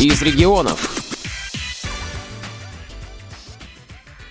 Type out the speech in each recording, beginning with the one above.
из регионов.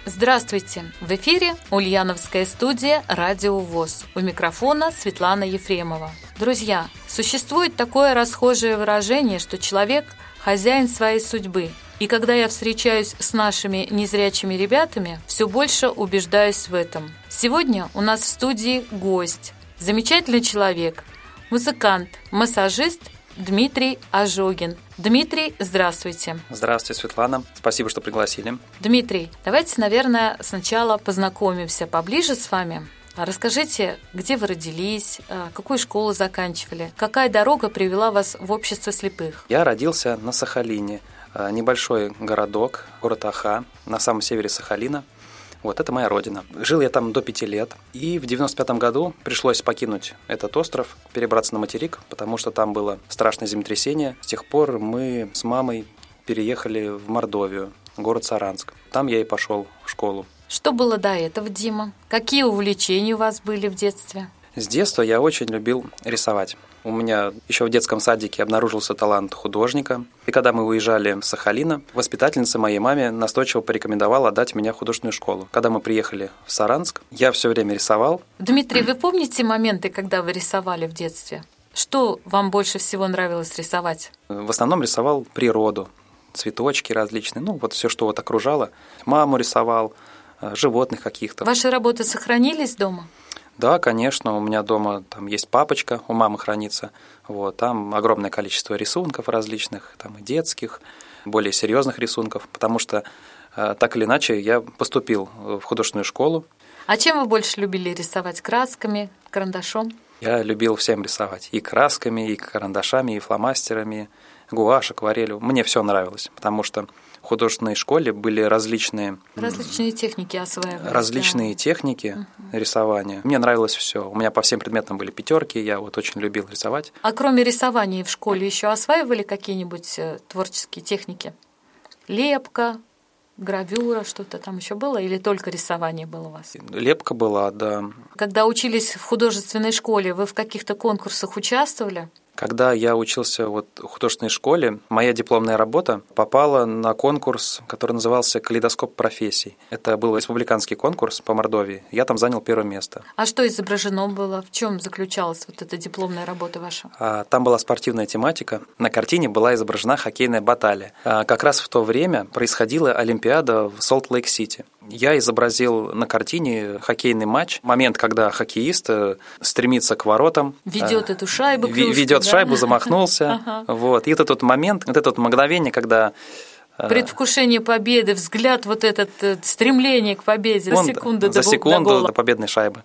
Здравствуйте! В эфире Ульяновская студия «Радио ВОЗ». У микрофона Светлана Ефремова. Друзья, существует такое расхожее выражение, что человек – хозяин своей судьбы. И когда я встречаюсь с нашими незрячими ребятами, все больше убеждаюсь в этом. Сегодня у нас в студии гость, замечательный человек, музыкант, массажист Дмитрий Ожогин – Дмитрий, здравствуйте. Здравствуйте, Светлана. Спасибо, что пригласили. Дмитрий, давайте, наверное, сначала познакомимся поближе с вами. Расскажите, где вы родились, э, какую школу заканчивали, какая дорога привела вас в общество слепых? Я родился на Сахалине, э, небольшой городок, город Аха, на самом севере Сахалина – вот, это моя родина. Жил я там до пяти лет. И в 95 году пришлось покинуть этот остров, перебраться на материк, потому что там было страшное землетрясение. С тех пор мы с мамой переехали в Мордовию, город Саранск. Там я и пошел в школу. Что было до этого, Дима? Какие увлечения у вас были в детстве? С детства я очень любил рисовать. У меня еще в детском садике обнаружился талант художника. И когда мы уезжали с Сахалина, воспитательница моей маме настойчиво порекомендовала отдать меня в художественную школу. Когда мы приехали в Саранск, я все время рисовал. Дмитрий, вы помните моменты, когда вы рисовали в детстве? Что вам больше всего нравилось рисовать? В основном рисовал природу, цветочки различные, ну вот все, что вот окружало. Маму рисовал, э, животных каких-то. Ваши работы сохранились дома? Да, конечно, у меня дома там есть папочка, у мамы хранится. Вот, там огромное количество рисунков различных, там и детских, более серьезных рисунков, потому что э, так или иначе я поступил в художественную школу. А чем вы больше любили рисовать? Красками, карандашом? Я любил всем рисовать. И красками, и карандашами, и фломастерами, гуашь, акварелью. Мне все нравилось, потому что художественной школе были различные... Различные техники осваивались. Различные да. техники угу. рисования. Мне нравилось все. У меня по всем предметам были пятерки, я вот очень любил рисовать. А кроме рисования в школе еще осваивали какие-нибудь э, творческие техники? Лепка, гравюра, что-то там еще было, или только рисование было у вас? Лепка была, да. Когда учились в художественной школе, вы в каких-то конкурсах участвовали? Когда я учился вот в художественной школе, моя дипломная работа попала на конкурс, который назывался «Калейдоскоп профессий». Это был республиканский конкурс по Мордовии. Я там занял первое место. А что изображено было? В чем заключалась вот эта дипломная работа ваша? А, там была спортивная тематика. На картине была изображена хоккейная баталия. А, как раз в то время происходила Олимпиада в Солт-Лейк-Сити. Я изобразил на картине хоккейный матч. Момент, когда хоккеист э, стремится к воротам. Ведет э, эту шайбу. Ведет да? шайбу, замахнулся. Ага. Вот. И вот этот момент, вот это вот мгновение, когда Э, Предвкушение победы, взгляд вот этот, э, стремление к победе за секунду, за до, секунду до, до победной шайбы.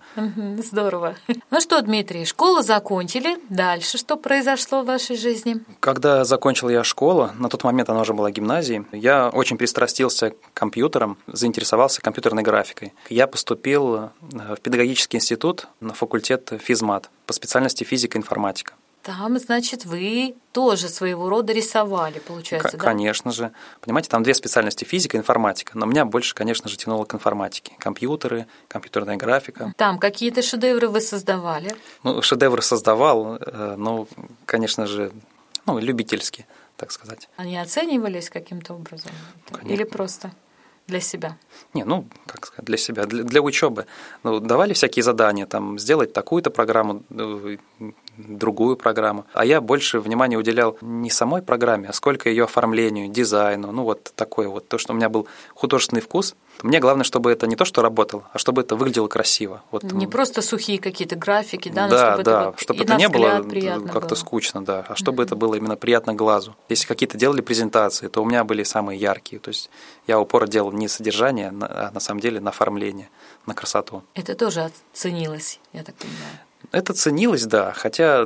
Здорово. Ну что, Дмитрий, школу закончили. Дальше что произошло в вашей жизни? Когда закончил я школу, на тот момент она уже была гимназией, я очень пристрастился к компьютерам, заинтересовался компьютерной графикой. Я поступил э, в педагогический институт на факультет физмат по специальности физика и информатика. Там, значит, вы тоже своего рода рисовали, получается, К- да? Конечно же. Понимаете, там две специальности – физика и информатика. Но меня больше, конечно же, тянуло к информатике. Компьютеры, компьютерная графика. Там какие-то шедевры вы создавали? Ну, шедевры создавал, э, ну, конечно же, ну, любительски, так сказать. Они оценивались каким-то образом? Конечно. Или просто? Для себя? Не, ну, как сказать, для себя, для, для учебы. Ну, давали всякие задания, там, сделать такую-то программу, э, другую программу. А я больше внимания уделял не самой программе, а сколько ее оформлению, дизайну, ну, вот такое вот, то, что у меня был художественный вкус. Мне главное, чтобы это не то, что работало, а чтобы это выглядело красиво. Вот. Не просто сухие какие-то графики, да, да, чтобы да, это, чтобы это не было как-то скучно, да, а чтобы mm-hmm. это было именно приятно глазу. Если какие-то делали презентации, то у меня были самые яркие, то есть я упор делал не содержание, а на самом деле на оформление, на красоту. Это тоже оценилось, я так понимаю. Это ценилось, да, хотя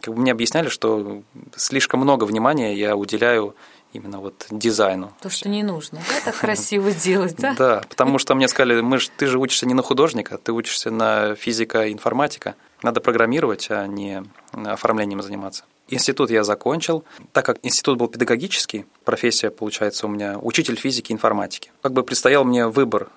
как бы мне объясняли, что слишком много внимания я уделяю именно вот дизайну. То, что не нужно, да, так красиво делать, да? Да, потому что мне сказали, мы ж, ты же учишься не на художника, ты учишься на физика и информатика. Надо программировать, а не оформлением заниматься. Институт я закончил. Так как институт был педагогический, профессия, получается, у меня учитель физики и информатики. Как бы предстоял мне выбор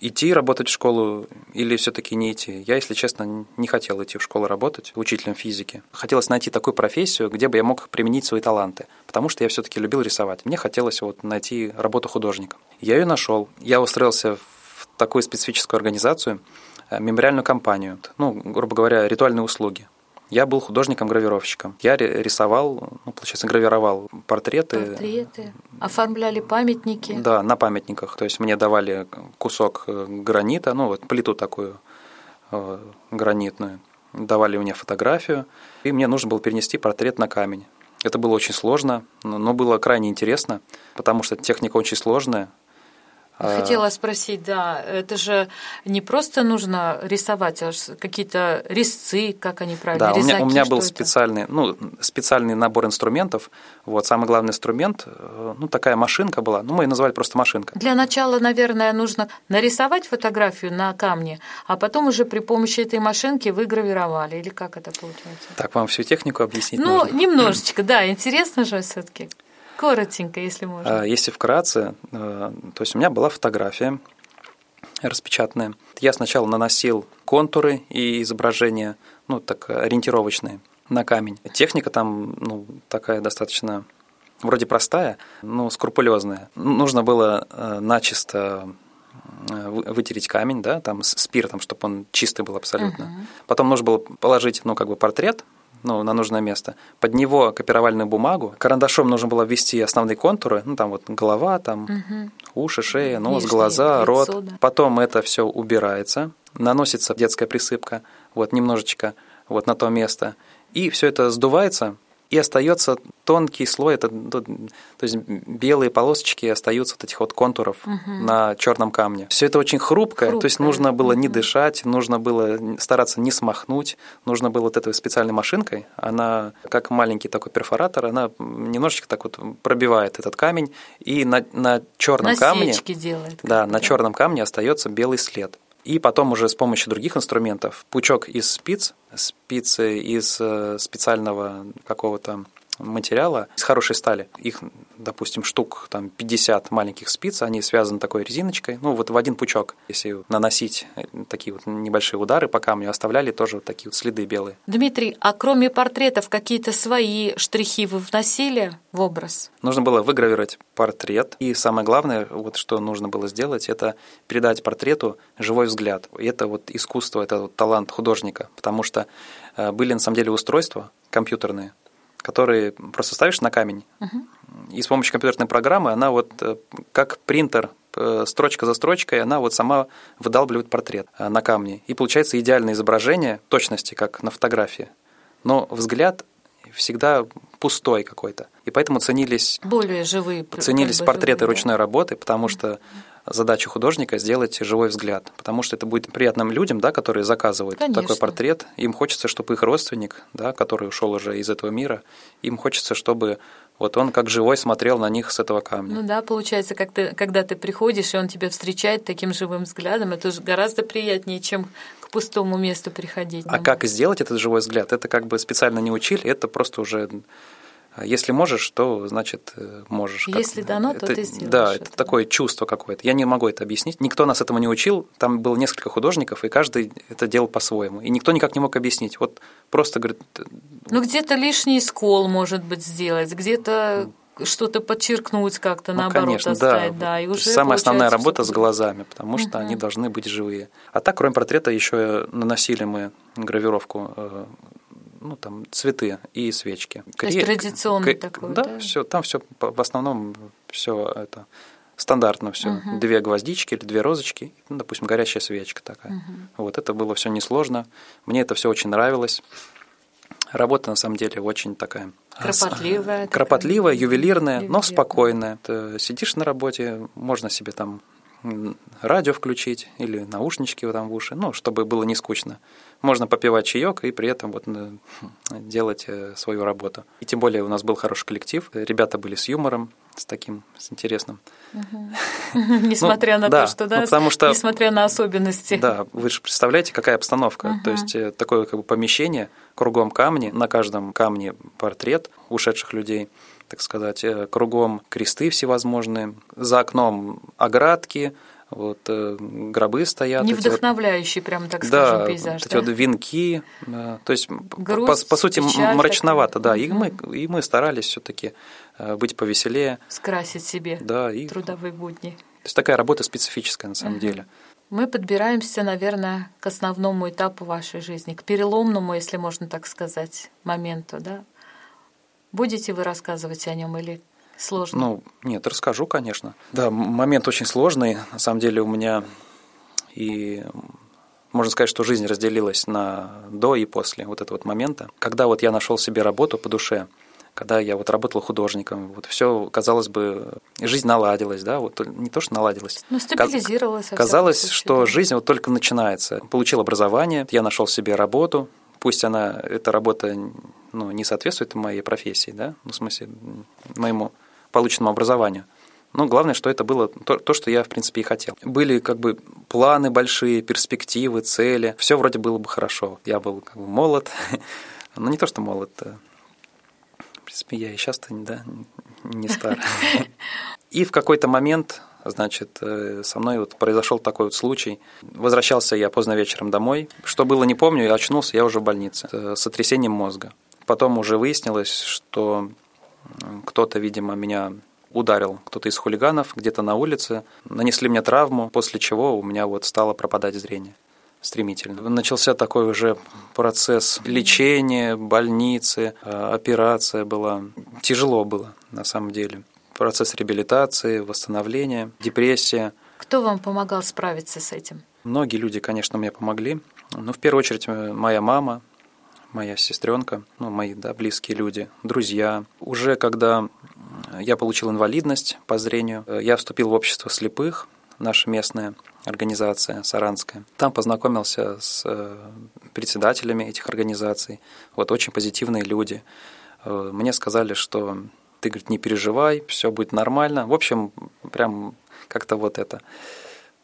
идти работать в школу или все-таки не идти. Я, если честно, не хотел идти в школу работать учителем физики. Хотелось найти такую профессию, где бы я мог применить свои таланты, потому что я все-таки любил рисовать. Мне хотелось вот найти работу художника. Я ее нашел. Я устроился в такую специфическую организацию, э, мемориальную компанию, ну, грубо говоря, ритуальные услуги. Я был художником-гравировщиком. Я рисовал, ну, получается, гравировал портреты. Портреты. Оформляли памятники. Да, на памятниках. То есть мне давали кусок э, гранита, ну, вот плиту такую э, гранитную. Давали мне фотографию, и мне нужно было перенести портрет на камень. Это было очень сложно, но было крайне интересно, потому что техника очень сложная. А, Хотела спросить, да, это же не просто нужно рисовать, а какие-то резцы, как они правильно, да, резаки, у меня, у меня был это? специальный, ну, специальный набор инструментов. Вот самый главный инструмент, э, ну, такая машинка была, ну, мы ее назвали просто машинка. Для начала, наверное, нужно нарисовать фотографию на камне, а потом уже при помощи этой машинки вы гравировали, или как это получается? Так, вам всю технику объяснить Ну, нужно? немножечко, да, интересно же все таки Коротенько, если можно. А, если вкратце, э, то есть у меня была фотография распечатанная. Я сначала наносил контуры и изображения, ну, так ориентировочные, на камень. Техника там, ну, такая достаточно вроде простая, но скрупулезная. Нужно было э, начисто вытереть камень, да, там спиртом, чтобы он чистый был абсолютно. Uh-huh. Потом нужно было положить, ну, как бы портрет ну, на нужное место. Под него копировальную бумагу. Карандашом нужно было ввести основные контуры, ну, там вот голова, там угу. уши, шея, нос, Нижнее глаза, лицо, рот. Да. Потом это все убирается, наносится детская присыпка, вот немножечко вот на то место. И все это сдувается, и остается тонкий слой, это, то есть белые полосочки остаются вот этих вот контуров угу. на черном камне. Все это очень хрупкое, хрупкое, то есть нужно было не дышать, нужно было стараться не смахнуть, нужно было вот этой специальной машинкой, она как маленький такой перфоратор, она немножечко так вот пробивает этот камень, и на, на черном Насечки камне, делает, да, на черном камне остается белый след. И потом уже с помощью других инструментов, пучок из спиц, спицы из э, специального какого-то материала из хорошей стали. Их, допустим, штук там 50 маленьких спиц, они связаны такой резиночкой, ну вот в один пучок. Если наносить э, такие вот небольшие удары по камню, оставляли тоже вот такие вот следы белые. Дмитрий, а кроме портретов какие-то свои штрихи вы вносили в образ? Нужно было выгравировать портрет, и самое главное, вот что нужно было сделать, это передать портрету живой взгляд. И это вот искусство, это вот талант художника, потому что э, были на самом деле устройства компьютерные, которые просто ставишь на камень, угу. и с помощью компьютерной программы она вот э, как принтер э, строчка за строчкой, она вот сама выдалбливает портрет э, на камне. И получается идеальное изображение точности, как на фотографии. Но взгляд всегда пустой какой-то. И поэтому ценились... Более живые. Ценились портреты живые, ручной работы, потому что задача художника сделать живой взгляд, потому что это будет приятным людям, да, которые заказывают Конечно. такой портрет. Им хочется, чтобы их родственник, да, который ушел уже из этого мира, им хочется, чтобы вот он как живой смотрел на них с этого камня. Ну да, получается, как ты, когда ты приходишь, и он тебя встречает таким живым взглядом, это же гораздо приятнее, чем к пустому месту приходить. А как сделать этот живой взгляд? Это как бы специально не учили, это просто уже если можешь, то значит э, можешь. Если как, дано, то это, ты сделаешь. Да, это, это такое чувство какое-то. Я не могу это объяснить. Никто нас этому не учил. Там было несколько художников, и каждый это делал по-своему. И никто никак не мог объяснить. Вот просто говорит. Э, ну где-то лишний скол может быть сделать, где-то что-то подчеркнуть как-то, ну, наоборот, конечно, оставить. Да. да. И уже Самая основная работа с глазами, потому что угу. они должны быть живые. А так, кроме портрета, еще наносили мы гравировку э, ну, там, цветы и свечки. То есть традиционный такой, да? Да, все, там все в основном все это стандартно все. Угу. Две гвоздички или две розочки, ну, допустим, горящая свечка такая. Угу. Вот это было все несложно. Мне это все очень нравилось. Работа на самом деле очень такая кропотливая, кропотливая, такая, ювелирная, ювелирная, но спокойная. Ты сидишь на работе, можно себе там радио включить или наушнички там в уши, ну, чтобы было не скучно. Можно попивать чаек и при этом вот э, делать э, свою работу. И тем более у нас был хороший коллектив, ребята были с юмором, с таким, с интересным. Несмотря на то, что, да, потому что, несмотря на особенности. Да, вы же представляете, какая обстановка. То есть э, такое как бы помещение, кругом камни, на каждом камне портрет ушедших людей – так сказать, э, кругом кресты всевозможные, за окном оградки, вот э, гробы стоят. Не вдохновляющий, вот, прям так да, скажем, пейзаж. Эти да, вот венки, то есть Грусть, по, по сути печаль, мрачновато, да. И мы и мы старались все-таки э, быть повеселее, скрасить себе да, и, трудовые будни. То есть такая работа специфическая на самом uh-huh. деле. Мы подбираемся, наверное, к основному этапу вашей жизни, к переломному, если можно так сказать, моменту, да? Будете вы рассказывать о нем или сложно? Ну, нет, расскажу, конечно. Да, момент очень сложный. На самом деле у меня и можно сказать, что жизнь разделилась на до и после вот этого вот момента. Когда вот я нашел себе работу по душе, когда я вот работал художником, вот все, казалось бы, жизнь наладилась, да, вот не то, что наладилась. Ну, стабилизировалась. Казалось, случае, что да. жизнь вот только начинается. Получил образование, я нашел себе работу, пусть она, эта работа ну, не соответствует моей профессии, да, ну, в смысле, моему полученному образованию. Но главное, что это было то, то, что я, в принципе, и хотел. Были как бы планы большие, перспективы, цели. Все вроде было бы хорошо. Я был как бы молод. Ну, не то, что молод. А, в принципе, я и сейчас-то да, не стар. И в какой-то момент, значит, э, со мной вот произошел такой вот случай. Возвращался я поздно вечером домой. Что было, не помню, я очнулся, я уже в больнице с сотрясением мозга. Потом уже выяснилось, что кто-то, видимо, меня ударил, кто-то из хулиганов где-то на улице, нанесли мне травму, после чего у меня вот стало пропадать зрение стремительно. Начался такой уже процесс лечения, больницы, э, операция была. Тяжело было, на самом деле. Процесс реабилитации, восстановления, депрессия. Кто вам помогал справиться с этим? Многие люди, конечно, мне помогли. Но в первую очередь моя мама, моя сестренка, ну, мои да, близкие люди, друзья. Уже когда я получил инвалидность по зрению, э, я вступил в общество слепых, наша местная организация Саранская. Там познакомился с э, председателями этих организаций. Вот очень позитивные люди. Э, мне сказали, что ты, говорит, не переживай, все будет нормально. В общем, прям как-то вот это.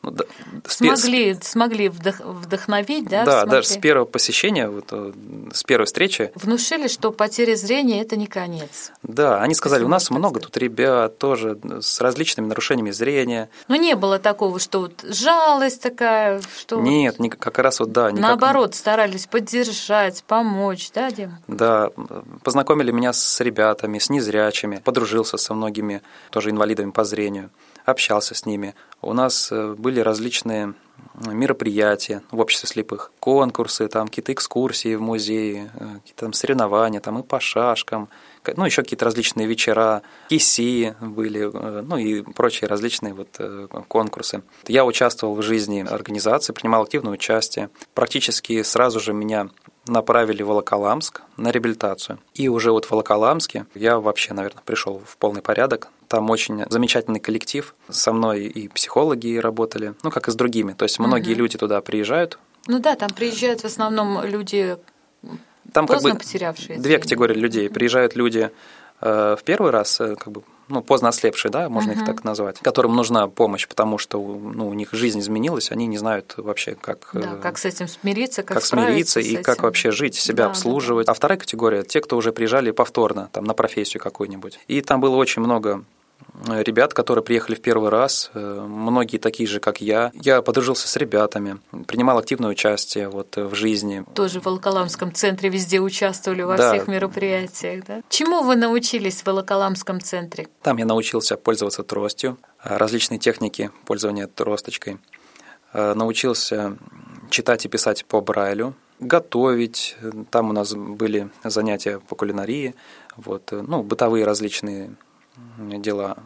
Ну, да, смогли, с... смогли вдох, вдохновить, да? Да, смогли. даже с первого посещения, вот, э, с первой встречи. Внушили, что потеря зрения – это не конец. Да, они сказали, у нас много тут ребят тоже с различными нарушениями зрения. Но не было такого, что вот жалость такая, что… Нет, вот... как раз вот, да. Никак... Наоборот, старались поддержать, помочь, да, Дим? Да, познакомили меня с ребятами, с незрячими, подружился со многими тоже инвалидами по зрению общался с ними. У нас э, были различные мероприятия в обществе слепых, конкурсы, там какие-то экскурсии в музее, э, какие-то там соревнования, там и по шашкам, ну, еще какие-то различные вечера, киси были, э, ну и прочие различные вот конкурсы. Я участвовал в жизни организации, принимал активное участие. Практически сразу же меня направили в Волоколамск на реабилитацию. И уже вот в Волоколамске я вообще, наверное, пришел в полный порядок. Там очень замечательный коллектив. Со мной и психологи работали, ну, как и с другими. То есть многие угу. люди туда приезжают. Ну да, там приезжают в основном люди там поздно как бы потерявшие. Две категории людей. Приезжают люди э, в первый раз, э, как бы ну, поздно ослепшие, да, можно uh-huh. их так назвать, которым нужна помощь, потому что ну, у них жизнь изменилась, они не знают вообще, как, да, э, как с этим смириться, как, как смириться и как вообще жить, себя да, обслуживать. Да, да. А вторая категория – те, кто уже приезжали повторно, там, на профессию какую-нибудь. И там было очень много ребят, которые приехали в первый раз, э, многие такие же, как я. Я подружился с ребятами, принимал активное участие вот в жизни. Тоже в Волоколамском центре везде участвовали во да. всех мероприятиях, да? Чему вы научились в Волоколамском центре? Там я научился пользоваться тростью, э, различные техники пользования тросточкой. Э, научился читать и писать по Брайлю, готовить. Там у нас были занятия по кулинарии, вот, ну, бытовые различные дела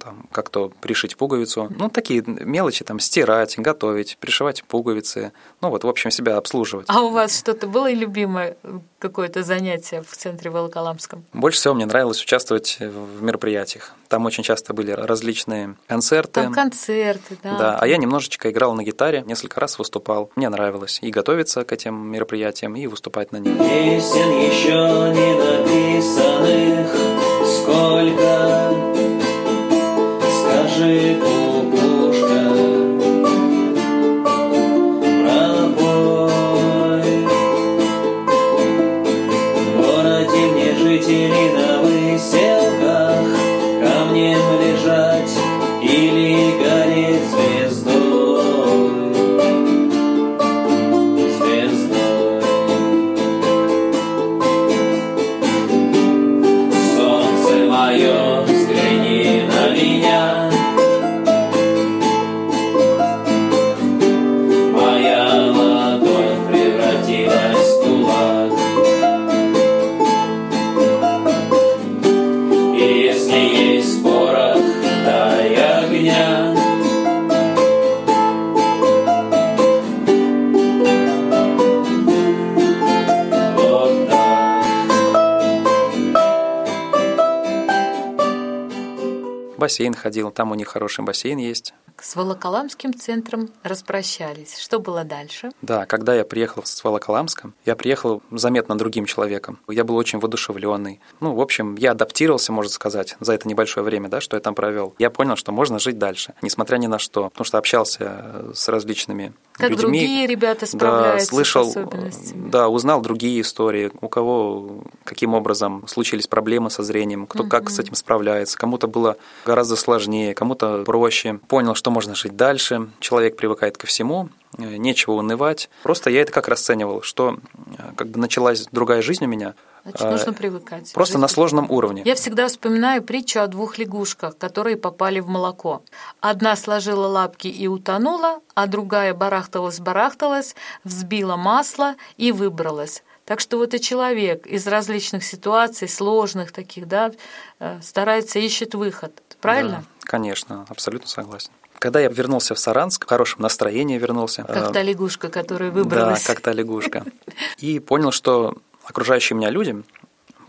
там, как то пришить пуговицу. Ну, такие мелочи, там, стирать, готовить, пришивать пуговицы. Ну, вот, в общем, себя обслуживать. А у вас что-то было любимое какое-то занятие в центре Волоколамском? Больше всего мне нравилось участвовать в мероприятиях. Там очень часто были различные концерты. Там концерты, да. Да, а я немножечко играл на гитаре, несколько раз выступал. Мне нравилось и готовиться к этим мероприятиям, и выступать на них. Песен еще не написанных сколько бассейн ходил, там у них хороший бассейн есть. С Волоколамским центром распрощались. Что было дальше? Да, когда я приехал с Волоколамска, я приехал заметно другим человеком. Я был очень воодушевленный. Ну, в общем, я адаптировался, можно сказать, за это небольшое время, да, что я там провел. Я понял, что можно жить дальше, несмотря ни на что. Потому что общался с различными Как людьми. другие ребята Да, справляются слышал, с особенностями. да, узнал другие истории, у кого каким образом случились проблемы со зрением, кто как с этим справляется. Кому-то было гораздо сложнее, кому-то проще. Понял, что можно жить дальше. Человек привыкает ко всему, э, нечего унывать. Просто я это как расценивал, что э, как бы началась другая жизнь у меня. Значит, э, нужно привыкать. Просто Жить на сложном уровне. Я всегда вспоминаю притчу о двух лягушках, которые попали в молоко. Одна сложила лапки и утонула, а другая барахталась-барахталась, взбила масло и выбралась. Так что вот и человек из различных ситуаций, сложных таких, да, э, старается, ищет выход. Правильно? Да, конечно, абсолютно согласен. Когда я вернулся в Саранск, в хорошем настроении вернулся. Как э, та лягушка, которая выбралась. Да, как та лягушка. И понял, что окружающие меня люди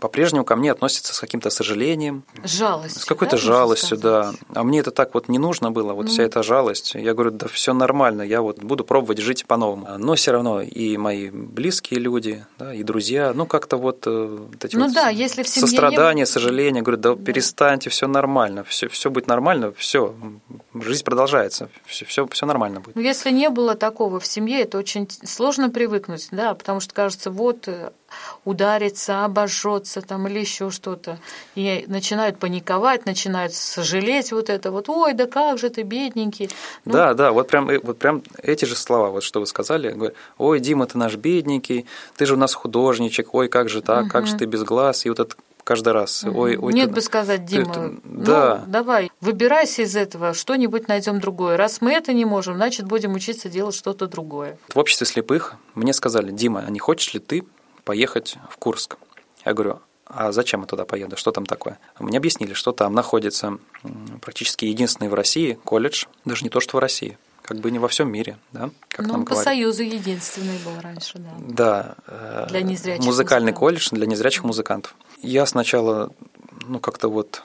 по-прежнему ко мне относятся с каким-то сожалением, жалостью. с какой-то да, жалостью, да. А мне это так вот не нужно было, вот вся эта жалость. Я говорю, да все нормально, я вот буду пробовать жить по-новому. Но все равно и мои близкие люди, да, и друзья, ну как-то вот, э, вот эти Ну вот да, если в семье не сострадание, было- сожаление, говорю, да, перестаньте, все нормально, все, все будет нормально, все, жизнь продолжается, все, все, все нормально будет. Ну, если не было такого в семье, это очень сложно привыкнуть, да, потому что кажется, вот э, ударится, обожжется там или еще что-то. И начинают паниковать, начинают сожалеть вот это вот, ой, да как же ты бедненький. Ну, Да, да, вот прям, э, вот прям эти же слова, вот что вы сказали, говорю, ой, Дима, ты наш бедненький, ты же у нас художничек, ой, как же так, как же ты без глаз, и вот это каждый раз, ой, ой. Нет ты- бы сказать, ты- Дима, ты- ну, да. давай, выбирайся из этого, что-нибудь найдем другое. Раз мы это не можем, значит, будем учиться делать что-то другое. В обществе слепых мне сказали, Дима, а не хочешь ли ты поехать в Курск? Я говорю, а зачем я туда поеду, что там такое? Мне объяснили, что там находится практически единственный в России колледж, даже не то, что в России, как бы не во всем мире, да, как ну, нам по говорят. Союзу единственный был раньше, да. Да, э, Для незрячих музыкальный музыкантов. колледж для незрячих музыкантов. Я сначала, ну, как-то вот,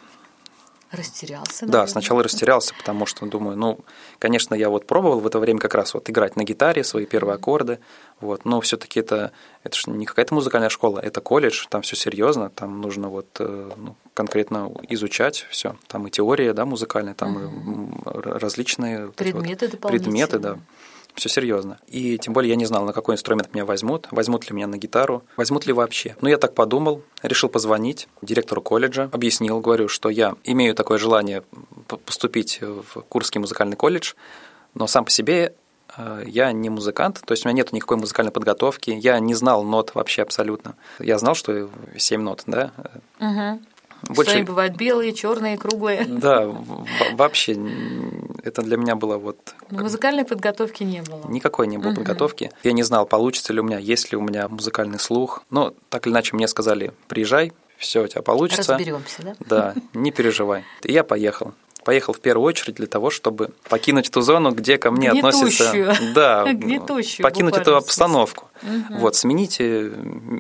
Растерялся. да, наверное. сначала растерялся, потому что думаю, ну, конечно, я вот пробовал в это время как раз вот играть на гитаре свои первые аккорды, вот, но все-таки это, это же не какая-то музыкальная школа, это колледж, там все серьезно, там нужно вот э, ну, конкретно изучать все, там и теория, да, музыкальная, там и м, р- различные вот вот Предметы дополнительные. предметы, да. Все серьезно. И тем более я не знал, на какой инструмент меня возьмут, возьмут ли меня на гитару, возьмут ли вообще. Но я так подумал, решил позвонить директору колледжа, объяснил, говорю, что я имею такое желание поступить в Курский музыкальный колледж, но сам по себе э, я не музыкант, то есть у меня нет никакой музыкальной подготовки, я не знал нот вообще абсолютно. Я знал, что 7 нот, да. Мгм. Больше- Что они бывают белые, черные, круглые. Да, вообще это для меня было вот Но музыкальной подготовки не было. Никакой не было Мгм. подготовки. Я не знал, получится ли у меня, есть ли у меня музыкальный слух. Но так или иначе мне сказали, приезжай, все у тебя получится. Разберемся, да? Да, не переживай. И я поехал. Поехал в первую очередь для того, чтобы покинуть ту зону, где ко мне Гнетущую. относятся. Да, Гнетущую, покинуть эту обстановку. Вот, сменить э,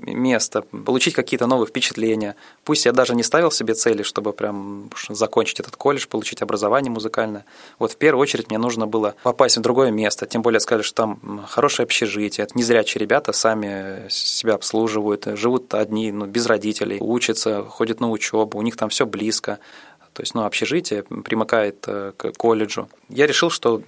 место, получить какие-то новые впечатления. Пусть я даже не ставил себе цели, чтобы прям закончить этот колледж, получить образование музыкальное. Вот в первую очередь мне нужно было попасть в другое место. Тем более сказали, что там хорошее общежитие. Это незрячие ребята сами себя обслуживают, э, живут одни, ну, без родителей, учатся, ходят на учебу, у них там все близко. То есть, ну, общежитие примыкает э, к колледжу. Я решил, что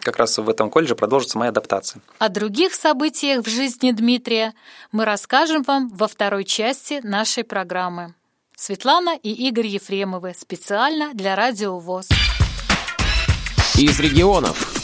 как раз в этом колледже продолжится моя адаптация. О других событиях в жизни Дмитрия мы расскажем вам во второй части нашей программы. Светлана и Игорь Ефремовы специально для Радио ВОЗ. Из регионов.